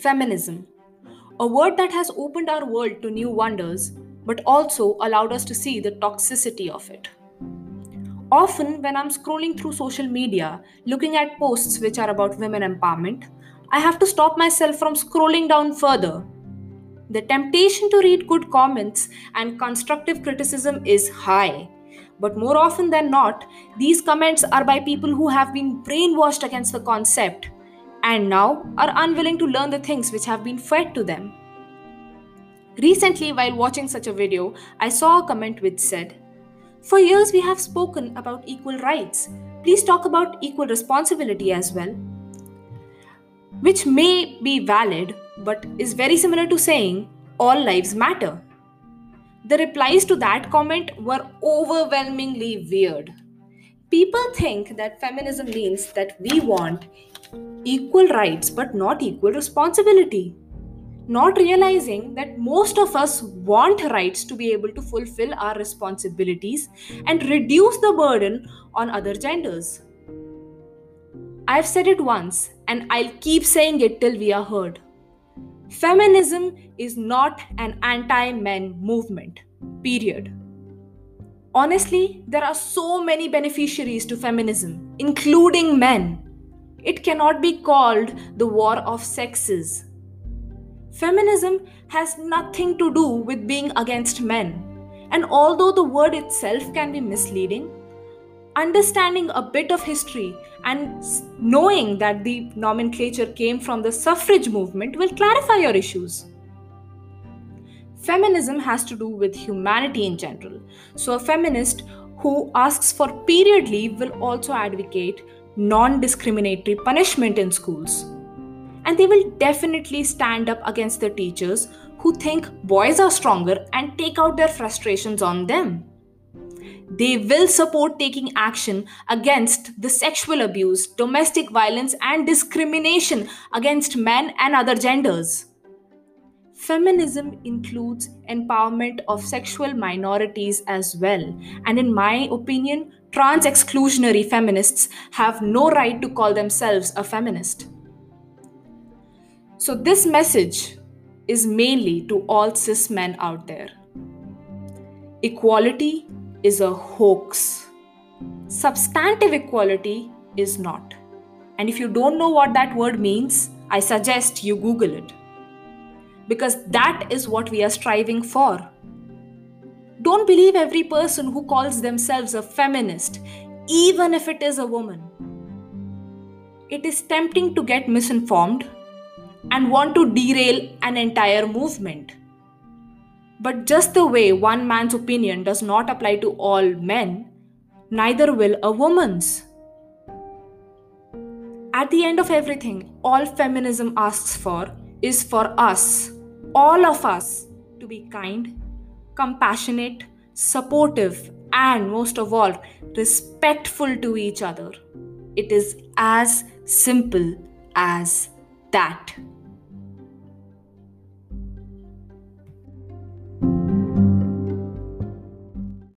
Feminism, a word that has opened our world to new wonders, but also allowed us to see the toxicity of it. Often, when I'm scrolling through social media, looking at posts which are about women empowerment, I have to stop myself from scrolling down further. The temptation to read good comments and constructive criticism is high. But more often than not, these comments are by people who have been brainwashed against the concept and now are unwilling to learn the things which have been fed to them. Recently, while watching such a video, I saw a comment which said, For years we have spoken about equal rights. Please talk about equal responsibility as well. Which may be valid, but is very similar to saying, All lives matter. The replies to that comment were overwhelmingly weird. People think that feminism means that we want equal rights but not equal responsibility. Not realizing that most of us want rights to be able to fulfill our responsibilities and reduce the burden on other genders. I've said it once and I'll keep saying it till we are heard. Feminism is not an anti men movement, period. Honestly, there are so many beneficiaries to feminism, including men. It cannot be called the war of sexes. Feminism has nothing to do with being against men. And although the word itself can be misleading, understanding a bit of history and knowing that the nomenclature came from the suffrage movement will clarify your issues. Feminism has to do with humanity in general. So, a feminist who asks for period leave will also advocate non discriminatory punishment in schools. And they will definitely stand up against the teachers who think boys are stronger and take out their frustrations on them. They will support taking action against the sexual abuse, domestic violence, and discrimination against men and other genders. Feminism includes empowerment of sexual minorities as well. And in my opinion, trans exclusionary feminists have no right to call themselves a feminist. So, this message is mainly to all cis men out there. Equality is a hoax. Substantive equality is not. And if you don't know what that word means, I suggest you Google it because that is what we are striving for. Don't believe every person who calls themselves a feminist, even if it is a woman. It is tempting to get misinformed and want to derail an entire movement. But just the way one man's opinion does not apply to all men, neither will a woman's. At the end of everything, all feminism asks for is for us all of us to be kind, compassionate, supportive, and most of all, respectful to each other. It is as simple as that.